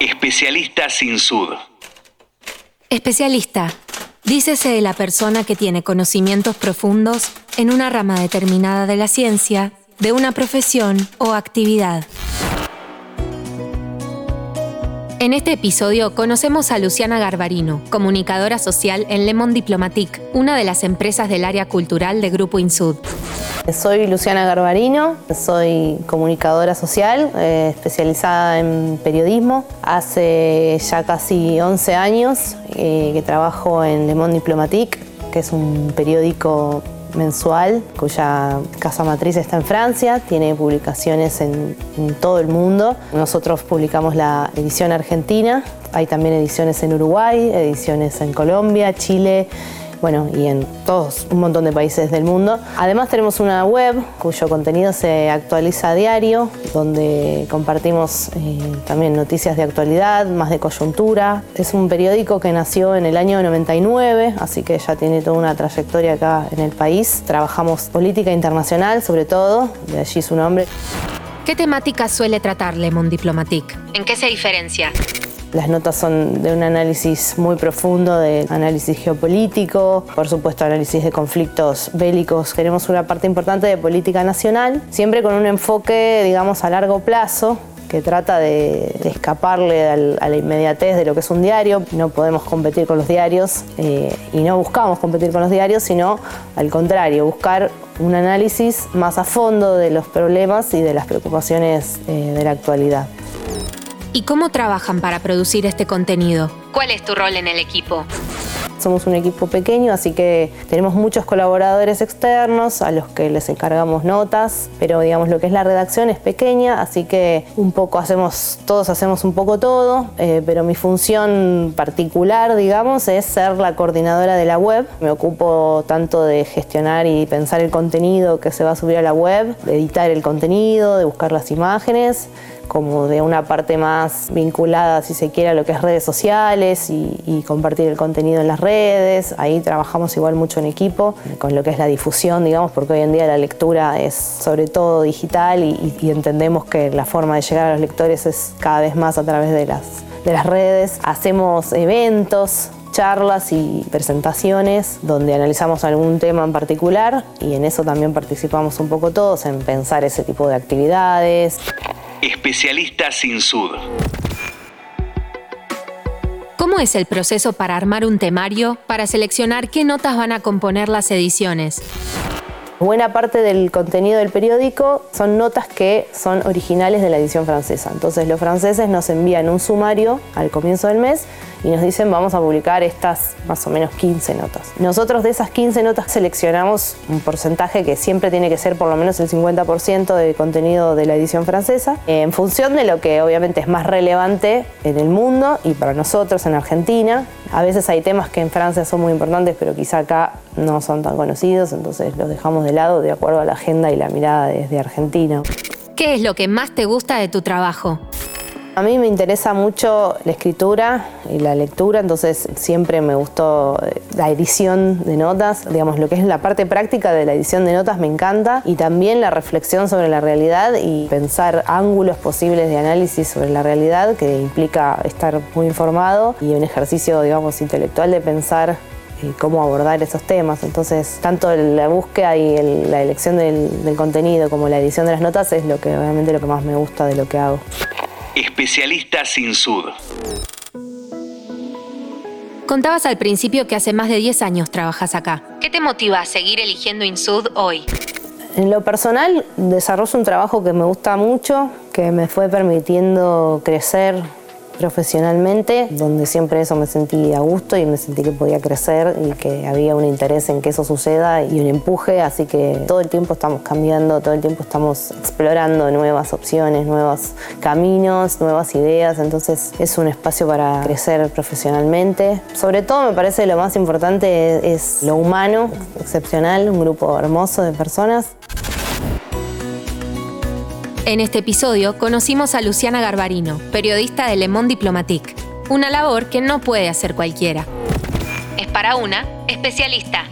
Especialista sin sud. Especialista. Dícese de la persona que tiene conocimientos profundos en una rama determinada de la ciencia, de una profesión o actividad. En este episodio conocemos a Luciana Garbarino, comunicadora social en Le Monde Diplomatique, una de las empresas del área cultural de Grupo Insud. Soy Luciana Garbarino, soy comunicadora social eh, especializada en periodismo. Hace ya casi 11 años eh, que trabajo en Le Monde Diplomatique, que es un periódico mensual cuya casa matriz está en Francia, tiene publicaciones en, todo el mundo. Nosotros publicamos la edición argentina, hay también ediciones en Uruguay, ediciones en Colombia, Chile bueno, y en todos un montón de países del mundo. Además tenemos una web cuyo contenido se actualiza a diario, donde compartimos eh, también noticias de actualidad, más de coyuntura. Es un periódico que nació en el año 99, así que ya tiene toda una trayectoria acá en el país. Trabajamos política internacional sobre todo, de allí su nombre. ¿Qué temática suele tratar Le Monde Diplomatique? ¿En qué se diferencia? Las notas son de un análisis muy profundo, de análisis geopolítico, por supuesto análisis de conflictos bélicos. Queremos una parte importante de política nacional, siempre con un enfoque, digamos, a largo plazo, que trata de, escaparle a la inmediatez de lo que es un diario. No podemos competir con los diarios eh, y no buscamos competir con los diarios, sino al contrario, buscar un análisis más a fondo de los problemas y de las preocupaciones eh, de la actualidad. ¿Y cómo trabajan para producir este contenido? ¿Cuál es tu rol en el equipo? Somos un equipo pequeño, así que tenemos muchos colaboradores externos a los que les encargamos notas, pero digamos lo que es la redacción es pequeña, así que un poco hacemos, todos hacemos un poco todo, eh, pero mi función particular, digamos, es ser la coordinadora de la web. Me ocupo tanto de gestionar y pensar el contenido que se va a subir a la web, de editar el contenido, de buscar las imágenes como de una parte más vinculada, si se quiere, a lo que es redes sociales y, compartir el contenido en las redes. Ahí trabajamos igual mucho en equipo, con lo que es la difusión, digamos, porque hoy en día la lectura es sobre todo digital y, entendemos que la forma de llegar a los lectores es cada vez más a través de las, de las redes. Hacemos eventos, charlas y presentaciones donde analizamos algún tema en particular y en eso también participamos un poco todos en pensar ese tipo de actividades. Especialista sin sud. ¿Cómo es el proceso para armar un temario para seleccionar qué notas van a componer las ediciones? Buena parte del contenido del periódico son notas que son originales de la edición francesa. Entonces los franceses nos envían un sumario al comienzo del mes y nos dicen vamos a publicar estas más o menos 15 notas. Nosotros de esas 15 notas seleccionamos un porcentaje que siempre tiene que ser por lo menos el 50% del contenido de la edición francesa, en función de lo que obviamente es más relevante en el mundo y para nosotros en Argentina. A veces hay temas que en Francia son muy importantes, pero quizá acá no son tan conocidos, entonces los dejamos de lado de acuerdo a la agenda y la mirada desde Argentina. ¿Qué es lo que más te gusta de tu trabajo? A mí me interesa mucho la escritura y la lectura, entonces siempre me gustó eh, la edición de notas, digamos, lo que es la parte práctica de la edición de notas me encanta y también la reflexión sobre la realidad y pensar ángulos posibles de análisis sobre la realidad que implica estar muy informado y un ejercicio, digamos, intelectual de pensar eh, cómo abordar esos temas. Entonces, tanto la búsqueda y la elección del, del, contenido como la edición de las notas es lo que realmente lo que más me gusta de lo que hago. Especialista sin sud. Contabas al principio que hace más de 10 años trabajas acá. ¿Qué te motiva a seguir eligiendo Insud hoy? En lo personal, desarrollo un trabajo que me gusta mucho, que me fue permitiendo crecer profesionalmente, donde siempre eso me sentí a gusto y me sentí que podía crecer y que había un interés en que eso suceda y un empuje, así que todo el tiempo estamos cambiando, todo el tiempo estamos explorando nuevas opciones, nuevos caminos, nuevas ideas, entonces es un espacio para crecer profesionalmente. Sobre todo me parece lo más importante es lo humano, excepcional, un grupo hermoso de personas. En este episodio conocimos a Luciana Garbarino, periodista de Le Monde Diplomatique, una labor que no puede hacer cualquiera. Es para una especialista.